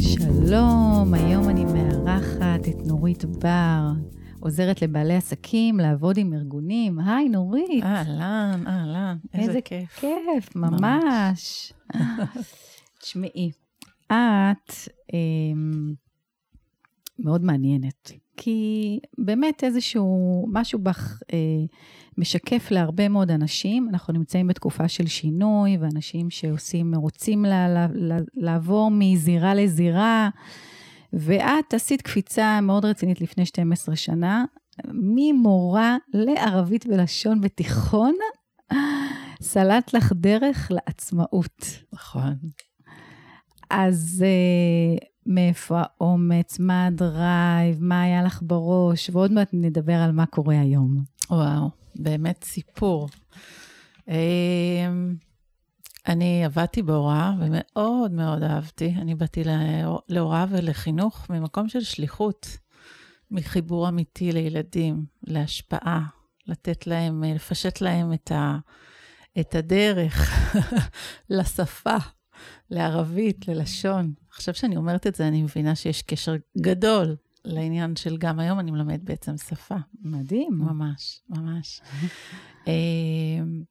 שלום, היום אני מארחת את נורית בר, עוזרת לבעלי עסקים לעבוד עם ארגונים. היי, נורית. אהלן, אהלן, איזה, איזה כיף. כיף, ממש. תשמעי, את אמ, מאוד מעניינת, כי באמת איזשהו, משהו בך אה, משקף להרבה מאוד אנשים. אנחנו נמצאים בתקופה של שינוי, ואנשים שעושים, רוצים לה, לה, לה, לעבור מזירה לזירה, ואת עשית קפיצה מאוד רצינית לפני 12 שנה, ממורה לערבית ולשון בתיכון, סללת לך דרך לעצמאות. נכון. אז uh, מאיפה האומץ, מה הדרייב, מה היה לך בראש, ועוד מעט נדבר על מה קורה היום. וואו, באמת סיפור. אמ, אני עבדתי בהוראה ומאוד מאוד אהבתי. אני באתי להוראה ולחינוך ממקום של שליחות, מחיבור אמיתי לילדים, להשפעה, לתת להם, לפשט להם את, ה, את הדרך לשפה, לערבית, ללשון. עכשיו שאני אומרת את זה, אני מבינה שיש קשר גדול לעניין של גם היום אני מלמד בעצם שפה. מדהים. ממש, ממש. אמ,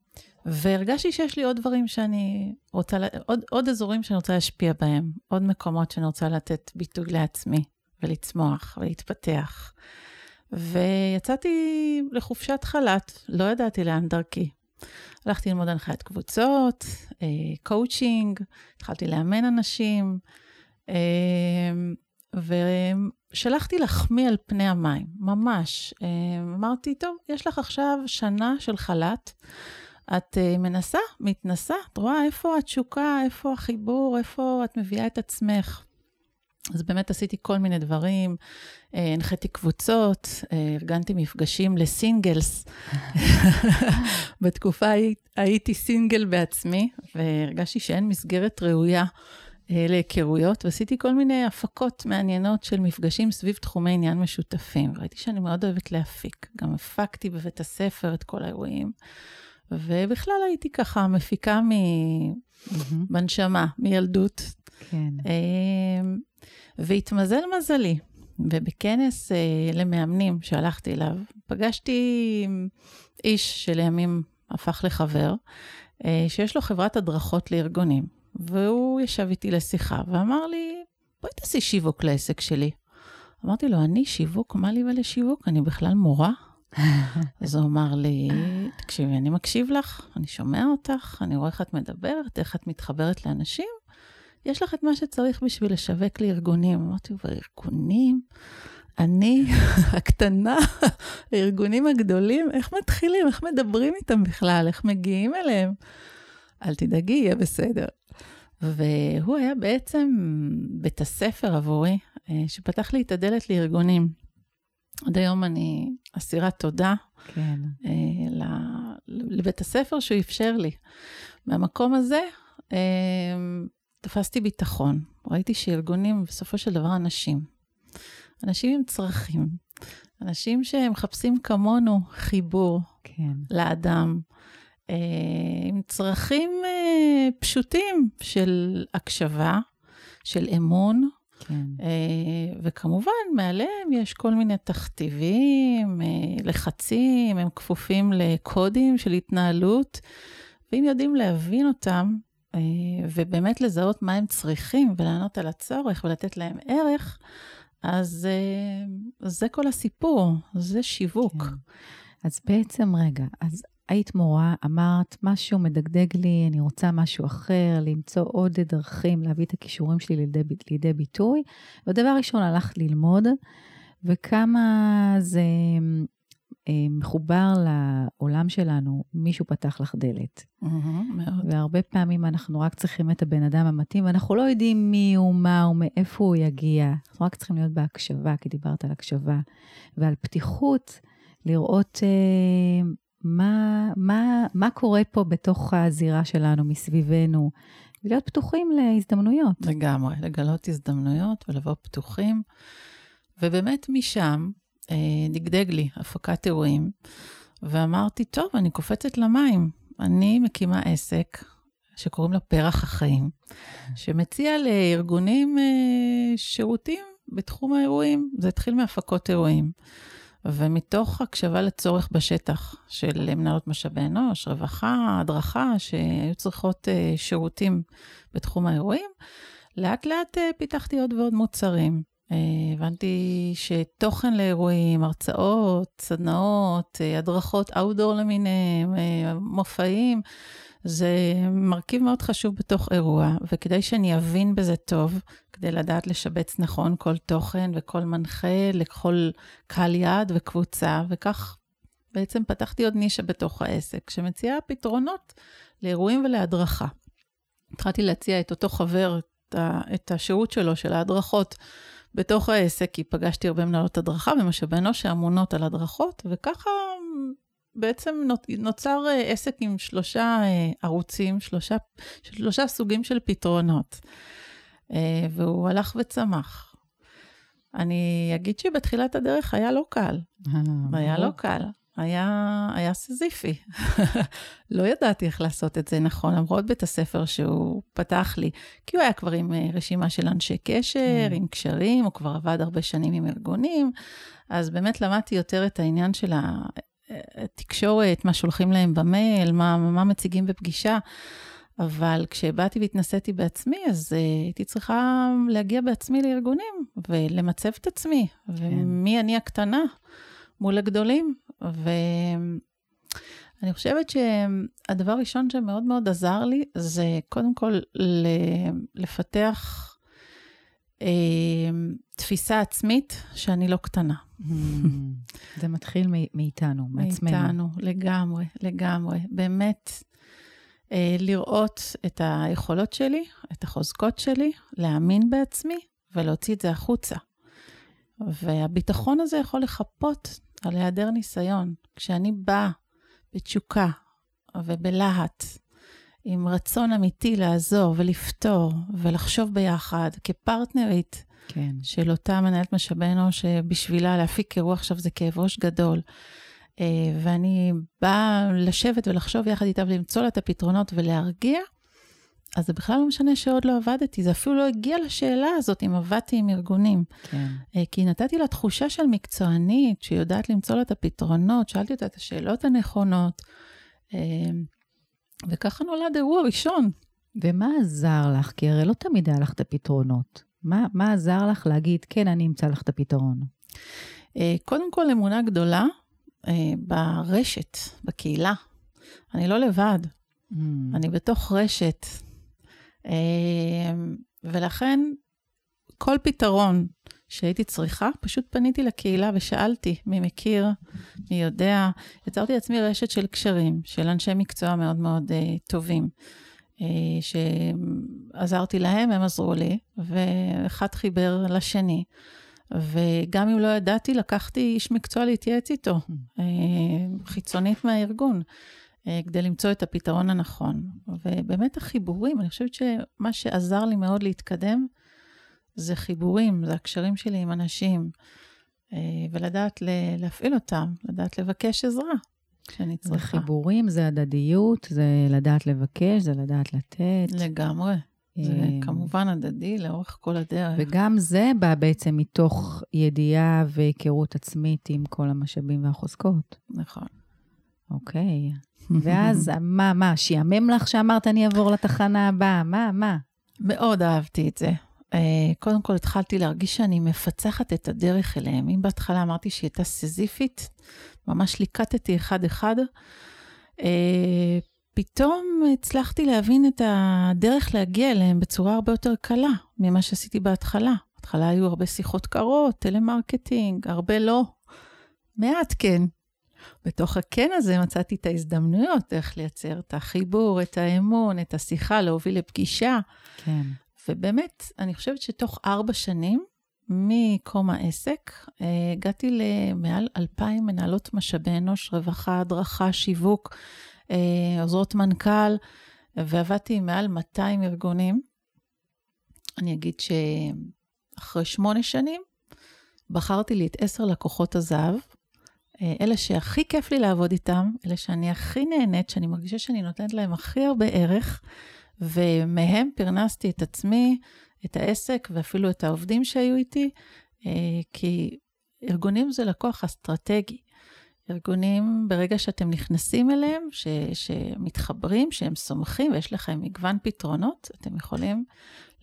והרגשתי שיש לי עוד דברים שאני רוצה, עוד, עוד אזורים שאני רוצה להשפיע בהם, עוד מקומות שאני רוצה לתת ביטוי לעצמי, ולצמוח, ולהתפתח. ויצאתי לחופשת חל"ת, לא ידעתי לאן דרכי. הלכתי ללמוד הנחיית קבוצות, קואוצ'ינג, התחלתי לאמן אנשים, ושלחתי לחמי על פני המים, ממש. אמרתי, טוב, יש לך עכשיו שנה של חל"ת. את מנסה, מתנסה, את רואה איפה התשוקה, איפה החיבור, איפה את מביאה את עצמך. אז באמת עשיתי כל מיני דברים, uh, הנחיתי קבוצות, uh, ארגנתי מפגשים לסינגלס. בתקופה הייתי סינגל בעצמי, והרגשתי שאין מסגרת ראויה uh, להיכרויות, ועשיתי כל מיני הפקות מעניינות של מפגשים סביב תחומי עניין משותפים. ראיתי שאני מאוד אוהבת להפיק. גם הפקתי בבית הספר את כל האירועים. ובכלל הייתי ככה מפיקה מ... mm-hmm. בנשמה, מילדות. כן. אמ, והתמזל מזלי, ובכנס אה, למאמנים שהלכתי אליו, פגשתי איש שלימים הפך לחבר, אה, שיש לו חברת הדרכות לארגונים, והוא ישב איתי לשיחה ואמר לי, בואי תעשי שיווק לעסק שלי. אמרתי לו, אני שיווק? מה לי ולשיווק? אני בכלל מורה? אז הוא אמר לי, תקשיבי, אני מקשיב לך, אני שומע אותך, אני רואה איך את מדברת, איך את מתחברת לאנשים. יש לך את מה שצריך בשביל לשווק לארגונים. אמרתי, וארגונים? אני, הקטנה, הארגונים הגדולים, איך מתחילים? איך מדברים איתם בכלל? איך מגיעים אליהם? אל תדאגי, יהיה בסדר. והוא היה בעצם בית הספר עבורי, אה, שפתח לי את הדלת לארגונים. עד היום אני אסירת תודה כן. אה, לבית הספר שהוא אפשר לי. מהמקום הזה אה, תפסתי ביטחון. ראיתי שארגונים, בסופו של דבר, אנשים. אנשים עם צרכים. אנשים שמחפשים כמונו חיבור כן. לאדם. אה, עם צרכים אה, פשוטים של הקשבה, של אמון, כן. אה, וכמובן, מעליהם יש כל מיני תכתיבים, אה, לחצים, הם כפופים לקודים של התנהלות, ואם יודעים להבין אותם, אה, ובאמת לזהות מה הם צריכים, ולענות על הצורך, ולתת להם ערך, אז זה כל הסיפור, זה שיווק. כן. אז בעצם, רגע, אז היית מורה, אמרת, משהו מדגדג לי, אני רוצה משהו אחר, למצוא עוד דרכים להביא את הכישורים שלי לידי, לידי ביטוי. ודבר ראשון, הלכת ללמוד, וכמה זה אה, מחובר לעולם שלנו, מישהו פתח לך דלת. Mm-hmm, מאוד. והרבה פעמים אנחנו רק צריכים את הבן אדם המתאים, ואנחנו לא יודעים מי הוא, מה הוא, מאיפה הוא יגיע. אנחנו רק צריכים להיות בהקשבה, כי דיברת על הקשבה, ועל פתיחות, לראות... אה, מה, מה, מה קורה פה בתוך הזירה שלנו, מסביבנו, ולהיות פתוחים להזדמנויות. לגמרי, לגלות הזדמנויות ולבוא פתוחים. ובאמת משם אה, דגדג לי הפקת אירועים, ואמרתי, טוב, אני קופצת למים. אני מקימה עסק שקוראים לו פרח החיים, שמציע לארגונים אה, שירותים בתחום האירועים. זה התחיל מהפקות אירועים. ומתוך הקשבה לצורך בשטח של מנהלות משאבי אנוש, רווחה, הדרכה, שהיו צריכות uh, שירותים בתחום האירועים, לאט לאט uh, פיתחתי עוד ועוד מוצרים. Uh, הבנתי שתוכן לאירועים, הרצאות, סדנאות, הדרכות אאוטדור למיניהם, מופעים, זה מרכיב מאוד חשוב בתוך אירוע, וכדי שאני אבין בזה טוב, כדי לדעת לשבץ נכון כל תוכן וכל מנחה לכל קהל יעד וקבוצה, וכך בעצם פתחתי עוד נישה בתוך העסק, שמציעה פתרונות לאירועים ולהדרכה. התחלתי להציע את אותו חבר, את השירות שלו, של ההדרכות, בתוך העסק, כי פגשתי הרבה מנהלות הדרכה ומשאבי אנוש שאמונות על הדרכות, וככה בעצם נוצר אה, עסק עם שלושה אה, ערוצים, שלושה, שלושה סוגים של פתרונות, אה, והוא הלך וצמח. אני אגיד שבתחילת הדרך היה לא קל. היה לא קל. היה, היה סזיפי. לא ידעתי איך לעשות את זה נכון, למרות בית הספר שהוא פתח לי, כי הוא היה כבר עם רשימה של אנשי קשר, כן. עם קשרים, הוא כבר עבד הרבה שנים עם ארגונים, אז באמת למדתי יותר את העניין של תקשורת, מה שולחים להם במייל, מה, מה מציגים בפגישה. אבל כשבאתי והתנסיתי בעצמי, אז uh, הייתי צריכה להגיע בעצמי לארגונים ולמצב את עצמי, כן. ומי אני הקטנה מול הגדולים. ואני חושבת שהדבר הראשון שמאוד מאוד עזר לי, זה קודם כל לפתח uh, תפיסה עצמית שאני לא קטנה. Hmm. זה מתחיל מאיתנו, מעצמנו. מאיתנו, לגמרי, לגמרי. באמת, אה, לראות את היכולות שלי, את החוזקות שלי, להאמין בעצמי ולהוציא את זה החוצה. והביטחון הזה יכול לחפות על היעדר ניסיון. כשאני באה בתשוקה ובלהט, עם רצון אמיתי לעזור ולפתור ולחשוב ביחד כפרטנרית, כן. של אותה מנהלת משאבי אנוש, שבשבילה להפיק אירוע עכשיו זה כאב ראש גדול. אה, ואני באה לשבת ולחשוב יחד איתה ולמצוא לה את הפתרונות ולהרגיע, אז זה בכלל לא משנה שעוד לא עבדתי, זה אפילו לא הגיע לשאלה הזאת אם עבדתי עם ארגונים. כן. אה, כי נתתי לה תחושה של מקצוענית, שיודעת למצוא לה את הפתרונות, שאלתי אותה את השאלות הנכונות, אה, וככה נולד אירוע ראשון. ומה עזר לך? כי הרי לא תמיד היה לך את הפתרונות. מה, מה עזר לך להגיד, כן, אני אמצא לך את הפתרון? אה, קודם כל, אמונה גדולה אה, ברשת, בקהילה. אני לא לבד, mm. אני בתוך רשת. אה, ולכן, כל פתרון שהייתי צריכה, פשוט פניתי לקהילה ושאלתי מי מכיר, מי יודע. יצרתי לעצמי רשת של קשרים, של אנשי מקצוע מאוד מאוד טובים. אה, שעזרתי להם, הם עזרו לי, ואחד חיבר לשני. וגם אם לא ידעתי, לקחתי איש מקצוע להתייעץ איתו, אה, חיצונית מהארגון, אה, כדי למצוא את הפתרון הנכון. ובאמת החיבורים, אני חושבת שמה שעזר לי מאוד להתקדם, זה חיבורים, זה הקשרים שלי עם אנשים, ולדעת להפעיל אותם, לדעת לבקש עזרה. כשאני צריכה. זה חיבורים, זה הדדיות, זה לדעת לבקש, זה לדעת לתת. לגמרי. זה אה, כמובן הדדי לאורך כל הדרך. וגם זה בא בעצם מתוך ידיעה והיכרות עצמית עם כל המשאבים והחוזקות. נכון. אוקיי. ואז מה, מה, שעמם לך שאמרת אני אעבור לתחנה הבאה? מה, מה? מאוד אהבתי את זה. אה, קודם כל התחלתי להרגיש שאני מפצחת את הדרך אליהם. אם בהתחלה אמרתי שהיא הייתה סיזיפית, ממש ליקטתי אחד-אחד, אה, פתאום הצלחתי להבין את הדרך להגיע אליהם בצורה הרבה יותר קלה ממה שעשיתי בהתחלה. בהתחלה היו הרבה שיחות קרות, טלמרקטינג, הרבה לא, מעט כן. בתוך הכן הזה מצאתי את ההזדמנויות, איך לייצר את החיבור, את האמון, את השיחה, להוביל לפגישה. כן. ובאמת, אני חושבת שתוך ארבע שנים, מקום העסק, אה, הגעתי למעל אלפיים מנהלות משאבי אנוש, רווחה, הדרכה, שיווק, אה, עוזרות מנכ"ל, ועבדתי עם מעל 200 ארגונים. אני אגיד שאחרי שמונה שנים, בחרתי לי את עשר לקוחות הזהב, אה, אלה שהכי כיף לי לעבוד איתם, אלה שאני הכי נהנית, שאני מרגישה שאני נותנת להם הכי הרבה ערך, ומהם פרנסתי את עצמי, את העסק ואפילו את העובדים שהיו איתי, אה, כי ארגונים זה לקוח אסטרטגי. ארגונים, ברגע שאתם נכנסים אליהם, ש, שמתחברים, שהם סומכים ויש לכם מגוון פתרונות, אתם יכולים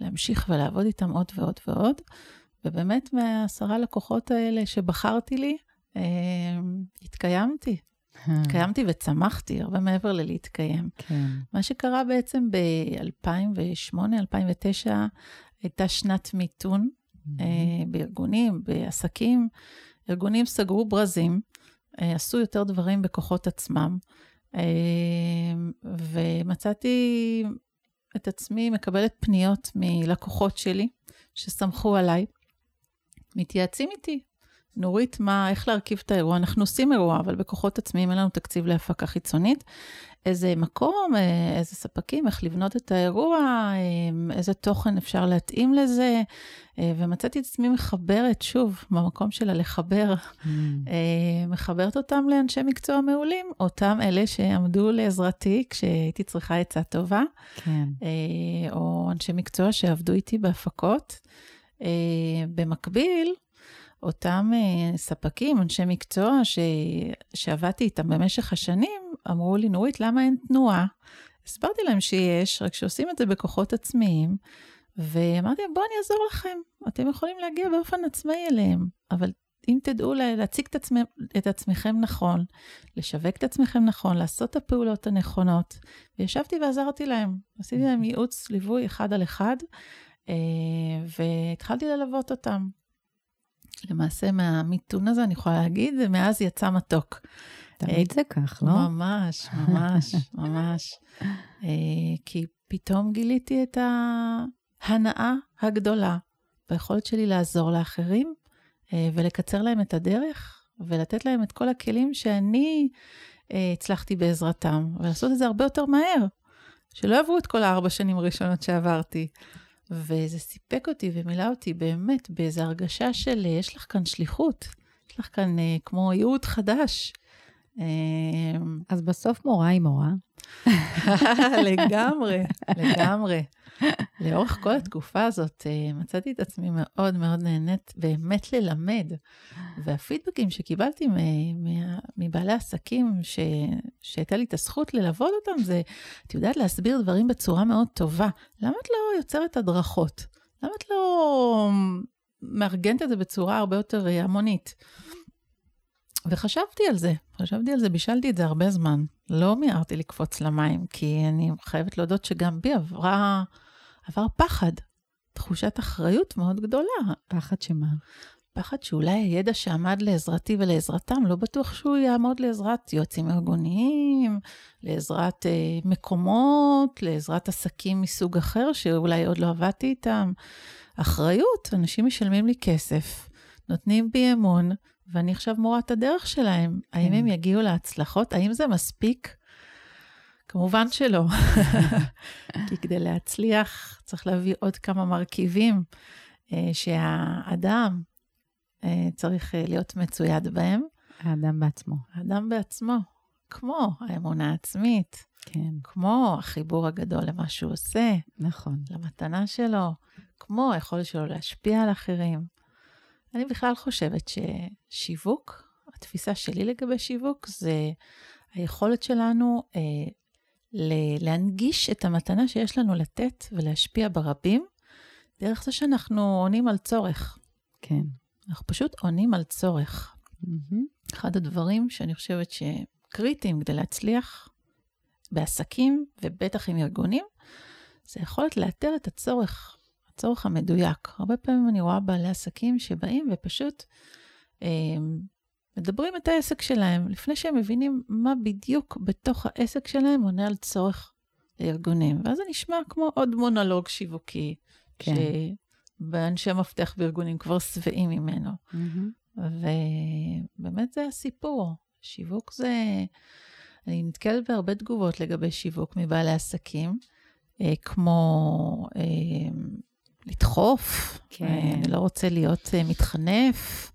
להמשיך ולעבוד איתם עוד ועוד ועוד. ובאמת, מהעשרה לקוחות האלה שבחרתי לי, אה, התקיימתי. התקיימתי וצמחתי, הרבה מעבר ללהתקיים. כן. מה שקרה בעצם ב-2008, 2009, הייתה שנת מיתון mm-hmm. בארגונים, בעסקים. ארגונים סגרו ברזים, אה, עשו יותר דברים בכוחות עצמם, אה, ומצאתי את עצמי מקבלת פניות מלקוחות שלי שסמכו עליי, מתייעצים איתי. נורית, מה, איך להרכיב את האירוע? אנחנו עושים אירוע, אבל בכוחות עצמיים אין לנו תקציב להפקה חיצונית. איזה מקום, אה, איזה ספקים, איך לבנות את האירוע, אה, איזה תוכן אפשר להתאים לזה. אה, ומצאתי את עצמי מחברת, שוב, במקום שלה לחבר, mm. מחברת אותם לאנשי מקצוע מעולים, אותם אלה שעמדו לעזרתי כשהייתי צריכה עצה טובה, כן. או אנשי מקצוע שעבדו איתי בהפקות. במקביל, אותם uh, ספקים, אנשי מקצוע ש... שעבדתי איתם במשך השנים, אמרו לי, נורית, למה אין תנועה? הסברתי להם שיש, רק שעושים את זה בכוחות עצמיים, ואמרתי להם, בואו אני אעזור לכם, אתם יכולים להגיע באופן עצמאי אליהם, אבל אם תדעו להציג את, עצמי, את עצמכם נכון, לשווק את עצמכם נכון, לעשות את הפעולות הנכונות, וישבתי ועזרתי להם. עשיתי להם ייעוץ, ליווי אחד על אחד, אה, והתחלתי ללוות אותם. למעשה מהמיתון הזה, אני יכולה להגיד, ומאז יצא מתוק. תמיד זה כך, לא? ממש, ממש, ממש. אה, כי פתאום גיליתי את ההנאה הגדולה ביכולת שלי לעזור לאחרים אה, ולקצר להם את הדרך ולתת להם את כל הכלים שאני אה, הצלחתי בעזרתם, ולעשות את זה הרבה יותר מהר, שלא עברו את כל הארבע שנים הראשונות שעברתי. וזה סיפק אותי ומילא אותי באמת באיזו הרגשה של, יש לך כאן שליחות, יש לך כאן אה, כמו ייעוד חדש. אה, אז בסוף מורה היא מורה. לגמרי, לגמרי. לאורך כל התקופה הזאת אה, מצאתי את עצמי מאוד מאוד נהנית באמת ללמד. והפידבקים שקיבלתי מבעלי עסקים, ש... שהייתה לי את הזכות ללוות אותם, זה, את יודעת להסביר דברים בצורה מאוד טובה. למה את לא יוצרת הדרכות? למה את לא מארגנת את זה בצורה הרבה יותר אה, המונית? וחשבתי על זה, חשבתי על זה, בישלתי את זה הרבה זמן. לא מיהרתי לקפוץ למים, כי אני חייבת להודות שגם בי עברה, עבר פחד, תחושת אחריות מאוד גדולה. פחד שמה? פחד שאולי הידע שעמד לעזרתי ולעזרתם, לא בטוח שהוא יעמוד לעזרת יועצים ארגוניים, לעזרת אה, מקומות, לעזרת עסקים מסוג אחר שאולי עוד לא עבדתי איתם. אחריות, אנשים משלמים לי כסף, נותנים בי אמון, ואני עכשיו מורת הדרך שלהם. כן. האם הם יגיעו להצלחות? האם זה מספיק? כמובן שלא. כי כדי להצליח צריך להביא עוד כמה מרכיבים אה, שהאדם אה, צריך אה, להיות מצויד בהם. האדם בעצמו. האדם בעצמו, כמו האמונה העצמית, כן. כמו החיבור הגדול למה שהוא עושה, נכון. למתנה שלו, כמו היכולת שלו להשפיע על אחרים. אני בכלל חושבת ששיווק, התפיסה שלי לגבי שיווק, זה היכולת שלנו אה, להנגיש את המתנה שיש לנו לתת ולהשפיע ברבים, דרך זה שאנחנו עונים על צורך. כן. אנחנו פשוט עונים על צורך. Mm-hmm. אחד הדברים שאני חושבת שקריטיים כדי להצליח בעסקים, ובטח עם ארגונים, זה יכולת לאתר את הצורך הצורך המדויק. הרבה פעמים אני רואה בעלי עסקים שבאים ופשוט אה, מדברים את העסק שלהם, לפני שהם מבינים מה בדיוק בתוך העסק שלהם עונה על צורך לארגונים. ואז זה נשמע כמו עוד מונולוג שיווקי, כן. שבאנשי מפתח בארגונים כבר שבעים ממנו. Mm-hmm. ובאמת זה הסיפור. שיווק זה... אני נתקלת בהרבה תגובות לגבי שיווק מבעלי עסקים, אה, כמו... לדחוף, כן. אה, אני לא רוצה להיות אה, מתחנף.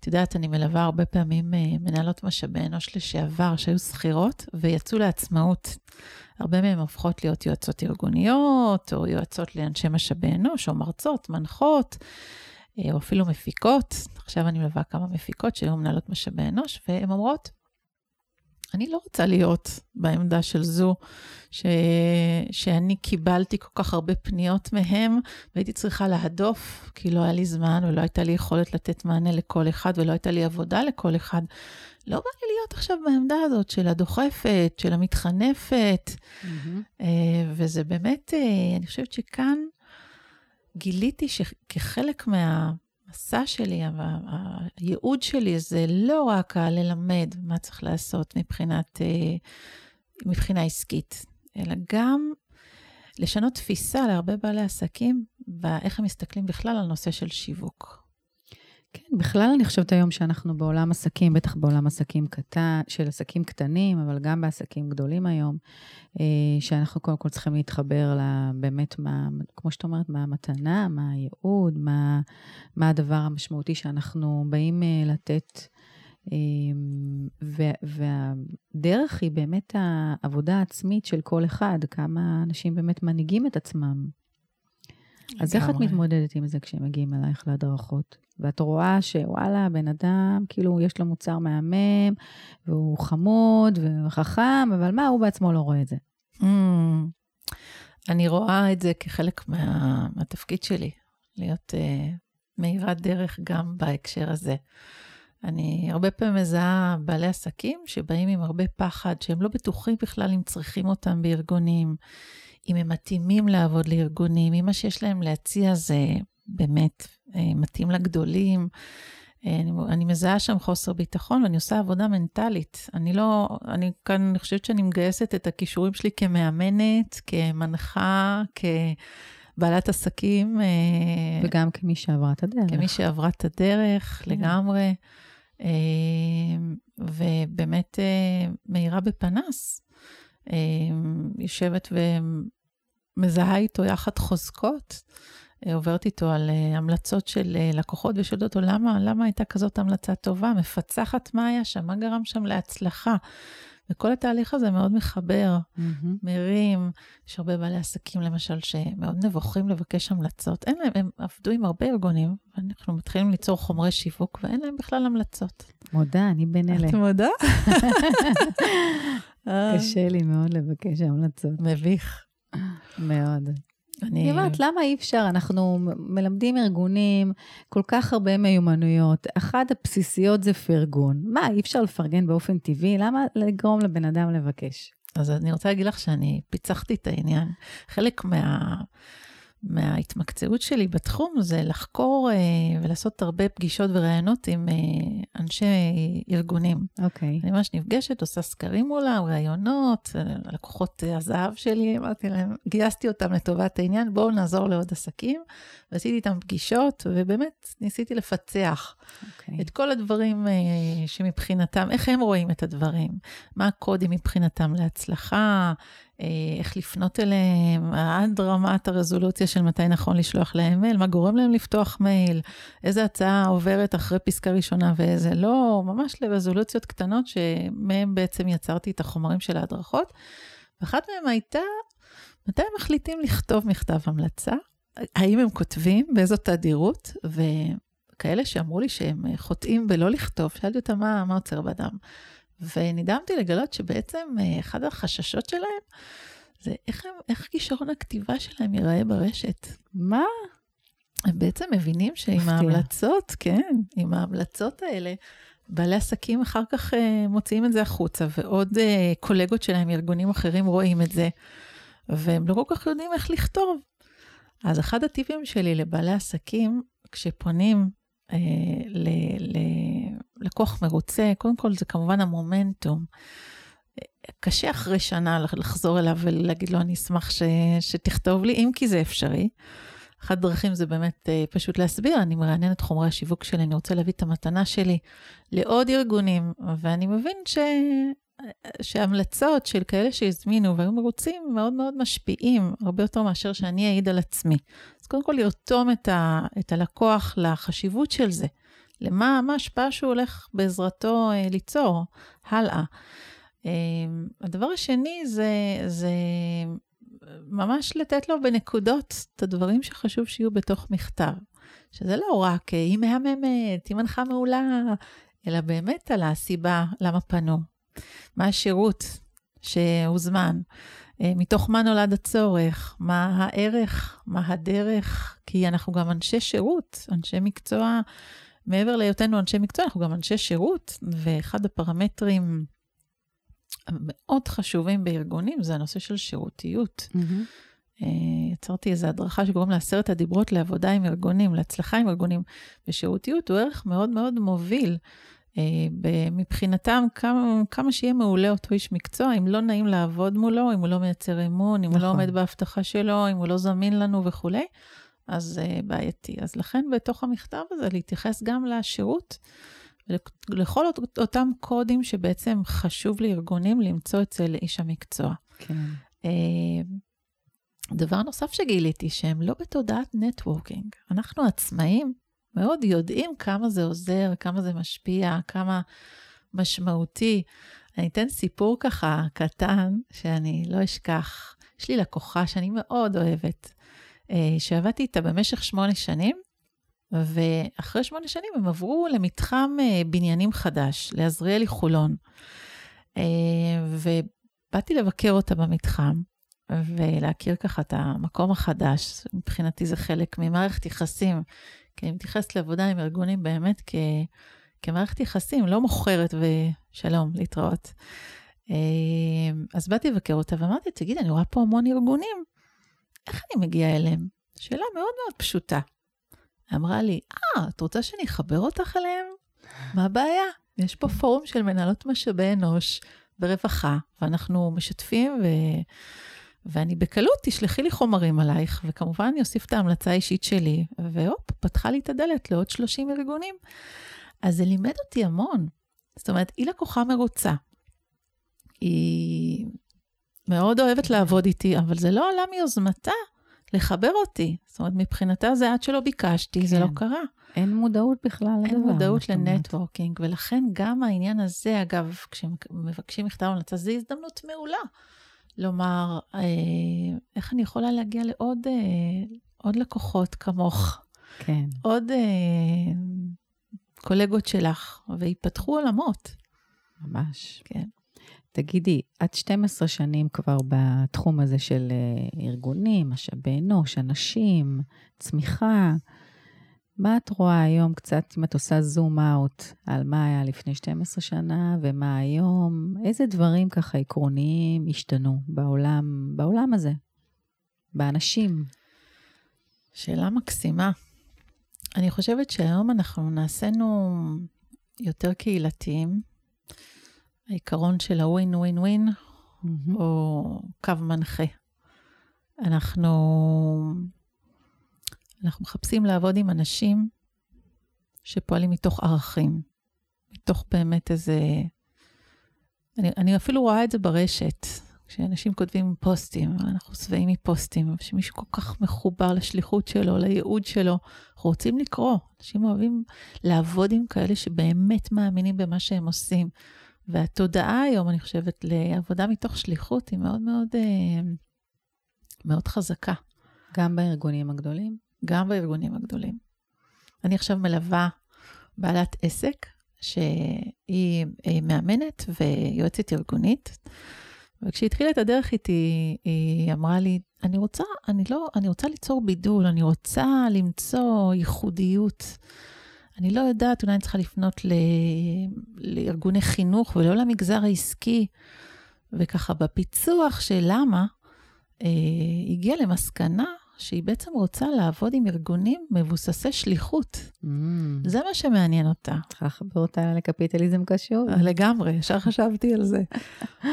את יודעת, אני מלווה הרבה פעמים אה, מנהלות משאבי אנוש לשעבר שהיו שכירות ויצאו לעצמאות. הרבה מהן הופכות להיות יועצות ארגוניות, או יועצות לאנשי משאבי אנוש, או מרצות, מנחות, או אפילו מפיקות. עכשיו אני מלווה כמה מפיקות שהיו מנהלות משאבי אנוש, והן אומרות, אני לא רוצה להיות בעמדה של זו, ש... שאני קיבלתי כל כך הרבה פניות מהם, והייתי צריכה להדוף, כי לא היה לי זמן ולא הייתה לי יכולת לתת מענה לכל אחד, ולא הייתה לי עבודה לכל אחד. לא בא לי להיות עכשיו בעמדה הזאת של הדוחפת, של המתחנפת, מהמם. אה, וזה באמת, אה, אני חושבת שכאן גיליתי שכחלק מהמסע שלי, הייעוד שלי זה לא רק הללמד מה צריך לעשות מבחינת, אה, מבחינה עסקית, אלא גם לשנות תפיסה להרבה בעלי עסקים, באיך הם מסתכלים בכלל על נושא של שיווק. כן, בכלל אני חושבת היום שאנחנו בעולם עסקים, בטח בעולם עסקים קטן, של עסקים קטנים, אבל גם בעסקים גדולים היום, אה, שאנחנו קודם כל צריכים להתחבר באמת, מה, כמו שאת אומרת, מה המתנה, מה הייעוד, מה, מה הדבר המשמעותי שאנחנו באים אה, לתת. אה, ו- והדרך היא באמת העבודה העצמית של כל אחד, כמה אנשים באמת מנהיגים את עצמם. אז איך את. מתמודדת עם זה כשהם מגיעים אלייך להדרכות? ואת רואה שוואלה, הבן אדם, כאילו, יש לו מוצר מהמם, והוא חמוד וחכם, אבל מה, הוא בעצמו לא רואה את זה. Mm, אני רואה את זה כחלק מה, מהתפקיד שלי, להיות uh, מאירת דרך גם בהקשר הזה. אני הרבה פעמים מזהה בעלי עסקים שבאים עם הרבה פחד, שהם לא בטוחים בכלל אם צריכים אותם בארגונים, אם הם מתאימים לעבוד לארגונים, אם מה שיש להם להציע זה באמת אה, מתאים לגדולים. אה, אני, אני מזהה שם חוסר ביטחון ואני עושה עבודה מנטלית. אני לא, אני כאן, אני חושבת שאני מגייסת את הכישורים שלי כמאמנת, כמנחה, כבעלת עסקים. אה, וגם כמי שעברה את הדרך. כמי שעברה את הדרך כן. לגמרי, ובאמת מאירה בפנס. יושבת ומזהה איתו יחד חוזקות, אה, עוברת איתו על אה, המלצות של אה, לקוחות ושואלת אותו למה, למה הייתה כזאת המלצה טובה, מפצחת מה היה שם, מה גרם שם להצלחה. וכל התהליך הזה מאוד מחבר. מהמם. מרים, יש הרבה בעלי עסקים למשל שמאוד נבוכים לבקש המלצות. אין להם, הם עבדו עם הרבה ארגונים, ואנחנו מתחילים ליצור חומרי שיווק ואין להם בכלל המלצות. מודה, אני בין אלה. את מודה? קשה לי מאוד לבקש המלצות. מביך. מאוד. אני... אני אומרת, למה אי אפשר? אנחנו מלמדים ארגונים כל כך הרבה מיומנויות. אחת הבסיסיות זה פרגון. מה, אי אפשר לפרגן באופן טבעי? למה לגרום לבן אדם לבקש? אז אני רוצה להגיד לך שאני פיצחתי את העניין. חלק מה... מההתמקצעות שלי בתחום זה לחקור אה, ולעשות הרבה פגישות וראיונות עם אה, אנשי ארגונים. אוקיי. אני ממש נפגשת, עושה סקרים מולם, ראיונות, אה, לקוחות אה, הזהב שלי, אמרתי להם, גייסתי אותם לטובת העניין, בואו נעזור לעוד עסקים. ועשיתי איתם פגישות, ובאמת ניסיתי לפצח אוקיי. את כל הדברים אה, שמבחינתם, איך הם רואים את הדברים, מה הקודים מבחינתם להצלחה, איך לפנות אליהם, עד רמת הרזולוציה של מתי נכון לשלוח להם מייל, מה גורם להם לפתוח מייל, איזה הצעה עוברת אחרי פסקה ראשונה ואיזה לא, ממש לרזולוציות קטנות שמהם בעצם יצרתי את החומרים של ההדרכות. ואחת מהן הייתה, מתי הם מחליטים לכתוב מכתב המלצה? האם הם כותבים, באיזו תדירות, וכאלה שאמרו לי שהם אה, חוטאים בלא לכתוב, שאלתי אותם מה, מה עוצר באדם. ונדהמתי לגלות שבעצם אה, אחד החששות שלהם זה איך, הם, איך כישרון הכתיבה שלהם ייראה ברשת. מה? הם בעצם מבינים שעם מפתיע. ההמלצות, כן, עם ההמלצות האלה, בעלי עסקים אחר כך אה, מוציאים את זה החוצה, ועוד אה, קולגות שלהם, ארגונים אחרים רואים את זה, והם לא כל כך יודעים איך לכתוב. אז אחד הטיפים שלי לבעלי עסקים, כשפונים אה, ללקוח מרוצה, קודם כל זה כמובן המומנטום. קשה אחרי שנה לחזור אליו ולהגיד לו, אני אשמח ש, שתכתוב לי, אם כי זה אפשרי. אחת הדרכים זה באמת אה, פשוט להסביר, אני מרענן את חומרי השיווק שלי, אני רוצה להביא את המתנה שלי לעוד ארגונים, ואני מבין ש... שהמלצות של כאלה שהזמינו והיו מרוצים מאוד מאוד משפיעים, הרבה יותר מאשר שאני אעיד על עצמי. אז קודם כל לרתום את, ה, את הלקוח לחשיבות של זה, למה ההשפעה שהוא הולך בעזרתו אה, ליצור הלאה. אה, הדבר השני זה, זה ממש לתת לו בנקודות את הדברים שחשוב שיהיו בתוך מכתב. שזה לא רק אה, היא מהממת, היא מנחה מעולה, אלא באמת על הסיבה למה פנו. מה השירות שהוזמן, אה, מתוך מה נולד הצורך, מה הערך, מה הדרך, כי אנחנו גם אנשי שירות, אנשי מקצוע, מעבר להיותנו אנשי מקצוע, אנחנו גם אנשי שירות, ואחד הפרמטרים המאוד חשובים בארגונים זה הנושא של שירותיות. Mm-hmm. יצרתי איזו הדרכה שקוראים לה עשרת הדיברות לעבודה עם ארגונים, להצלחה עם ארגונים. ושירותיות הוא ערך מאוד מאוד מוביל. אה, מבחינתם, כמה, כמה שיהיה מעולה אותו איש מקצוע, אם לא נעים לעבוד מולו, אם הוא לא מייצר אמון, אם נכון. הוא לא נכון. עומד בהבטחה שלו, אם הוא לא זמין לנו וכולי, אז uh, בעייתי. אז לכן בתוך המכתב הזה להתייחס גם לשירות, ולכל אותם קודים שבעצם חשוב לארגונים למצוא אצל איש המקצוע. כן. Uh, דבר נוסף שגיליתי, שהם לא בתודעת נטוורקינג. אנחנו עצמאים מאוד יודעים כמה זה עוזר, כמה זה משפיע, כמה משמעותי. אני אתן סיפור ככה קטן, שאני לא אשכח. יש לי לקוחה שאני מאוד אוהבת, אה, שעבדתי איתה במשך שמונה שנים, ואחרי שמונה שנים הם עברו למתחם אה, בניינים חדש, לעזריאלי חולון. אה, ובאתי לבקר אותה במתחם, ולהכיר ככה את המקום החדש. מבחינתי זה חלק ממערכת יחסים כי אני מתייחסת לעבודה עם ארגונים באמת כ, כמערכת יחסים, לא מוכרת ושלום, להתראות. אז באתי לבקר אותה ואמרתי, תגיד, אני רואה פה המון ארגונים, איך אני מגיעה אליהם? שאלה מאוד מאוד פשוטה. אמרה לי, אה, את רוצה שאני אחבר אותך אליהם? מה הבעיה? יש פה פורום של מנהלות משאבי אנוש ורווחה, ואנחנו משתפים ו... ואני בקלות, תשלחי לי חומרים עלייך, וכמובן אני אוסיף את ההמלצה האישית שלי, והופ, פתחה לי את הדלת לעוד 30 ארגונים. אז זה לימד אותי המון. זאת אומרת, היא לקוחה מרוצה. היא מאוד אוהבת לעבוד איתי, אבל זה לא עלה מיוזמתה לחבר אותי. זאת אומרת, מבחינתה זה עד שלא ביקשתי, כן. זה לא כן. קרה. אין מודעות בכלל לדבר. אין מודעות לנטוורקינג, ולכן גם העניין הזה, אגב, כשמבקשים מכתב המלצה, זו הזדמנות מעולה. לומר, אה, איך אני יכולה להגיע לעוד אה, עוד לקוחות כמוך? כן. עוד אה, קולגות שלך, ויפתחו עולמות. ממש. כן. תגידי, את 12 שנים כבר בתחום הזה של ארגונים, משאבי אנוש, אנשים, צמיחה. מה את רואה היום קצת, אם את עושה זום אאוט, על מה היה לפני 12 שנה ומה היום? איזה דברים ככה עקרוניים השתנו בעולם, בעולם הזה, באנשים? שאלה מקסימה. אני חושבת שהיום אנחנו נעשינו יותר קהילתיים. העיקרון של הווין ווין ווין, או קו מנחה. אנחנו אנחנו מחפשים לעבוד עם אנשים שפועלים מתוך ערכים, מתוך באמת איזה... אני, אני אפילו רואה את זה ברשת, כשאנשים כותבים פוסטים, אנחנו שבעים מפוסטים, שמישהו כל כך מחובר לשליחות שלו, לייעוד שלו, אנחנו רוצים לקרוא. אנשים אוהבים לעבוד עם כאלה שבאמת מאמינים במה שהם עושים. והתודעה היום, אני חושבת, לעבודה מתוך שליחות היא מאוד מאוד, אה, מאוד חזקה. גם בארגונים הגדולים? גם בארגונים הגדולים. אני עכשיו מלווה בעלת עסק, שהיא אה, מאמנת ויועצת ארגונית, וכשהיא התחילה את הדרך איתי, היא אמרה לי, אני רוצה, אני לא, אני רוצה ליצור בידול, אני רוצה למצוא ייחודיות. אני לא יודעת, אולי אני צריכה לפנות ל, לארגוני חינוך ולא למגזר העסקי. וככה בפיצוח של למה, אה, הגיעה למסקנה שהיא בעצם רוצה לעבוד עם ארגונים מבוססי שליחות. Mm. זה מה שמעניין אותה. צריכה לחבר אותה לקפיטליזם קשור. לגמרי, ישר חשבתי על זה. אה,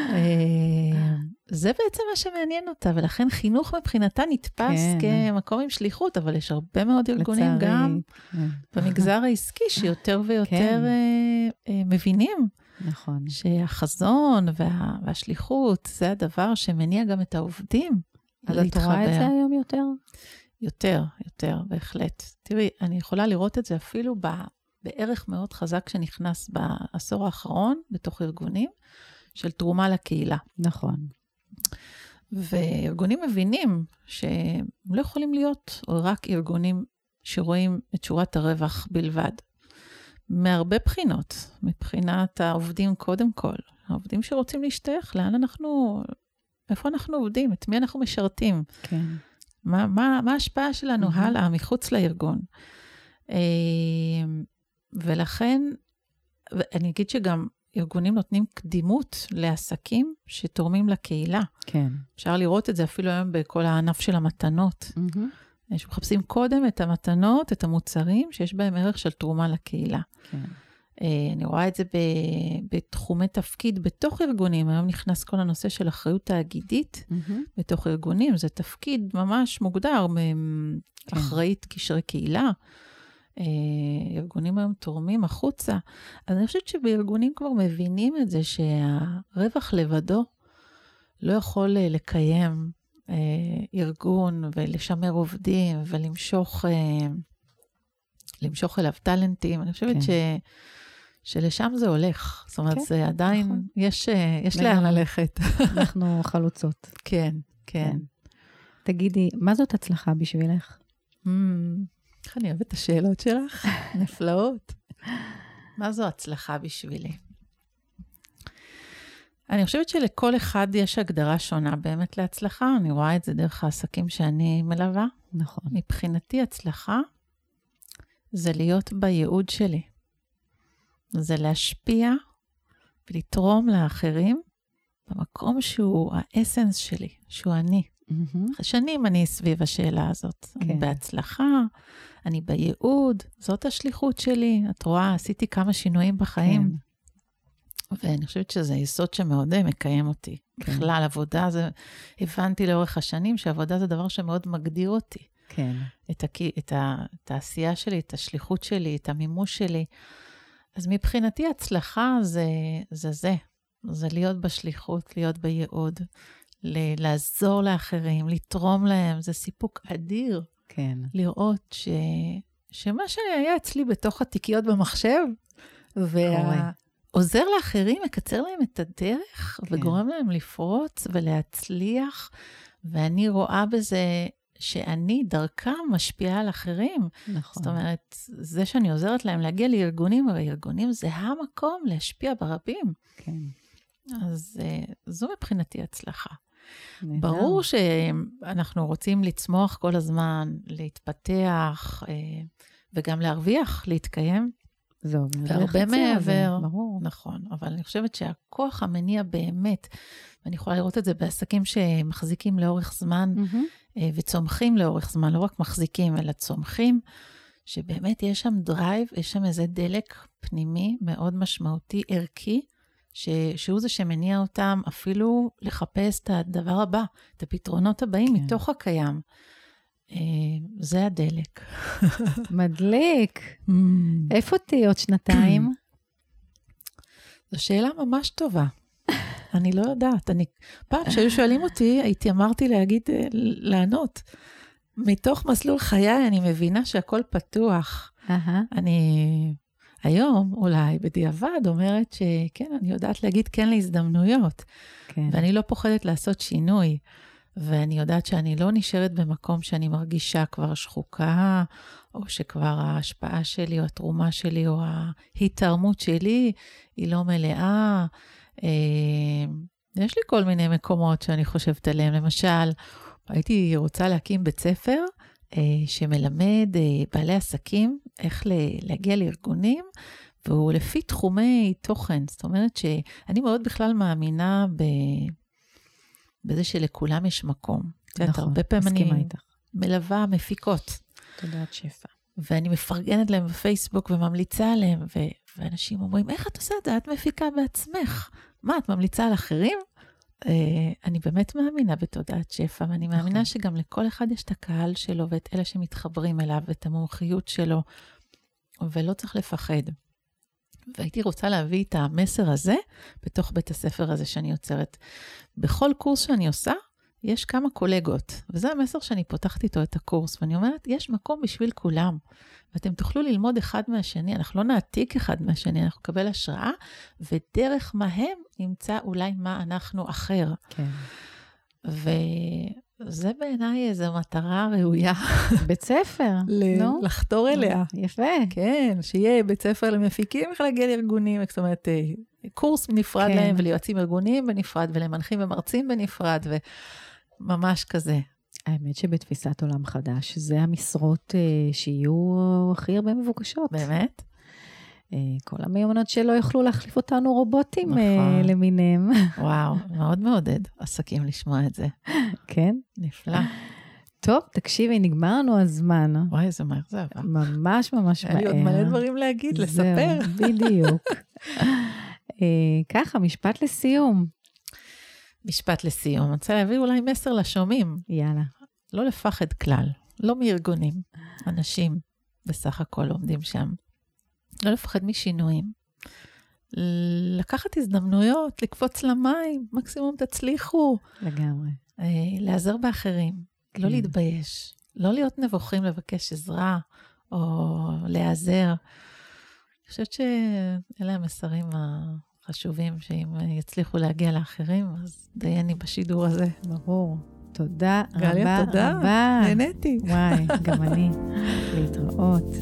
זה בעצם מה שמעניין אותה, ולכן חינוך מבחינתה נתפס כן. כמקום עם שליחות, אבל יש הרבה מאוד ארגונים לצערי. גם כן. במגזר העסקי שיותר ויותר כן. אה, אה, מבינים. נכון. שהחזון וה, והשליחות זה הדבר שמניע גם את העובדים אז את רואה את זה היום יותר? יותר, יותר, בהחלט. תראי, אני יכולה לראות את זה אפילו ב, בערך מאוד חזק שנכנס בעשור האחרון בתוך ארגונים, של תרומה לקהילה. נכון. וארגונים מבינים שהם לא יכולים להיות רק ארגונים שרואים את שורת הרווח בלבד. מהרבה בחינות, מבחינת העובדים קודם כל, העובדים שרוצים להשתייך, לאן אנחנו, איפה אנחנו עובדים, את מי אנחנו משרתים. כן. מה, מה, מה ההשפעה שלנו Mhm. הלאה, מחוץ לארגון. אה, ולכן, ואני אגיד שגם ארגונים נותנים קדימות לעסקים שתורמים לקהילה. כן. אפשר לראות את זה אפילו היום בכל הענף של המתנות. מהמם. שמחפשים קודם את המתנות, את המוצרים שיש בהם ערך של תרומה לקהילה. כן. אה, אני רואה את זה בתחומי תפקיד בתוך ארגונים. היום נכנס כל הנושא של אחריות תאגידית מהמם. בתוך ארגונים. זה תפקיד ממש מוגדר, כן. אחראית קשרי קהילה. אה, ארגונים היום תורמים החוצה. אז אני חושבת שבארגונים כבר מבינים את זה שהרווח לבדו לא יכול אה, לקיים ארגון ולשמר עובדים ולמשוך למשוך אליו טאלנטים. אני חושבת כן. שלשם זה הולך. זאת אומרת, כן, זה עדיין, נכון. יש, אה, יש לאן. ללכת. אנחנו חלוצות. כן, כן. תגידי, מה זאת הצלחה בשבילך? Mm, איך אני אוהבת את השאלות שלך, נפלאות. מה זו הצלחה בשבילי? אני חושבת שלכל אחד יש הגדרה שונה באמת להצלחה, אני רואה את זה דרך העסקים שאני מלווה. נכון. מבחינתי הצלחה זה להיות בייעוד שלי. זה להשפיע ולתרום לאחרים במקום שהוא האסנס שלי, שהוא אני. מהמם. שנים אני סביב השאלה הזאת. כן. אני. בהצלחה, אני בייעוד, זאת השליחות שלי. את רואה, עשיתי כמה שינויים בחיים, כן. ואני חושבת שזה יסוד שמאוד אה, מקיים אותי. כן. בכלל, עבודה זה, הבנתי לאורך השנים שעבודה זה דבר שמאוד מגדיר אותי. כן. את, הק... את, ה... את העשייה שלי, את השליחות שלי, את המימוש שלי. אז מבחינתי הצלחה זה זה. זה, זה להיות בשליחות, להיות בייעוד, ל... לעזור לאחרים, לתרום להם, זה סיפוק אדיר כן. לראות ש... שמה שהיה אצלי בתוך התיקיות במחשב. ועוזר לאחרים, מקצר להם את הדרך, כן. וגורם להם לפרוץ ולהצליח, ואני רואה בזה שאני דרכם משפיעה על אחרים. נכון. זאת אומרת, זה שאני עוזרת להם להגיע לארגונים, הרי ארגונים זה המקום להשפיע ברבים. כן. אז uh, זו מבחינתי הצלחה. נהדר. ברור שאנחנו רוצים לצמוח כל הזמן, להתפתח uh, וגם להרוויח, להתקיים. זהו, והרבה מעבר. ברור. נכון, אבל אני חושבת שהכוח המניע באמת, ואני יכולה לראות את זה בעסקים שמחזיקים לאורך זמן. אה, וצומחים לאורך זמן, לא רק מחזיקים, אלא צומחים, שבאמת יש שם drive, יש שם איזה דלק פנימי מאוד משמעותי, ערכי, ש, שהוא זה שמניע אותם אפילו לחפש את הדבר הבא, את הפתרונות הבאים כן. מתוך הקיים. אה, זה הדלק. מדליק. איפה תהיי עוד שנתיים? זו שאלה ממש טובה. אני לא יודעת. אני, פעם כשהיו שואלים אותי, הייתי אמרתי להגיד, אה, לענות. מתוך מסלול חיי אני מבינה שהכל פתוח. אני היום, אולי בדיעבד, אומרת שכן, אני יודעת להגיד כן להזדמנויות, כן. ואני לא פוחדת לעשות שינוי. ואני יודעת שאני לא נשארת במקום שאני מרגישה כבר שחוקה, או שכבר ההשפעה שלי, או התרומה שלי, או ההתערמות שלי היא לא מלאה. אה, יש לי כל מיני מקומות שאני חושבת עליהם. למשל, הייתי רוצה להקים בית ספר אה, שמלמד אה, בעלי עסקים איך להגיע לארגונים, והוא לפי תחומי תוכן. זאת אומרת שאני מאוד בכלל מאמינה ב... בזה שלכולם יש מקום. את יודעת, נכון, הרבה פעמים אני איתך. מלווה מפיקות, תודעת שפע. ואני מפרגנת להם בפייסבוק וממליצה עליהם, ו- ואנשים אומרים, איך את עושה את זה? את מפיקה בעצמך. מה, את ממליצה על אחרים? Uh, אני באמת מאמינה בתודעת שפע, ואני מאמינה נכון. שגם לכל אחד יש את הקהל שלו ואת אלה שמתחברים אליו, ואת המומחיות שלו, ולא צריך לפחד. והייתי רוצה להביא את המסר הזה בתוך בית הספר הזה שאני יוצרת. בכל קורס שאני עושה, יש כמה קולגות, וזה המסר שאני פותחת איתו את הקורס, ואני אומרת, יש מקום בשביל כולם, ואתם תוכלו ללמוד אחד מהשני, אנחנו לא נעתיק אחד מהשני, אנחנו נקבל השראה, ודרך מה הם נמצא אולי מה אנחנו אחר. כן. וזה בעיניי איזו מטרה ראויה. בית ספר, ל- נו. לחתור אליה. יפה. כן, שיהיה בית ספר למפיקים, איך להגיע לארגונים, זאת אומרת, אה, קורס נפרד כן. להם, וליועצים ארגוניים בנפרד, ולמנחים ומרצים בנפרד, וממש כזה. האמת שבתפיסת עולם חדש, זה המשרות אה, שיהיו הכי הרבה מבוקשות. באמת? אה, כל המיומנות שלא יוכלו להחליף אותנו רובוטים נכון. אה, למיניהם, וואו, מאוד מעודד עסקים לשמוע את זה. כן? נפלא. טוב, תקשיבי, נגמר לנו הזמן. וואי, איזה מהר זה עבר. ממש ממש מהר. היה לי עוד מלא דברים להגיד, לספר. זהו, בדיוק. אה, ככה, משפט לסיום. משפט לסיום, אני רוצה להביא אולי מסר לשומעים. יאללה. לא לפחד כלל, לא מארגונים. אנשים בסך הכל עומדים שם. לא לפחד משינויים. לקחת הזדמנויות, לקפוץ למים, מקסימום תצליחו. לגמרי. אה, להיעזר באחרים, לא כן. להתבייש, לא להיות נבוכים לבקש עזרה או להיעזר. אני חושבת שאלה המסרים חשובים, שאם אה, יצליחו להגיע לאחרים, אז דייני בשידור הזה. ברור. תודה רבה רבה. גליה, תודה. נהניתי. וואי, גם אני. להתראות.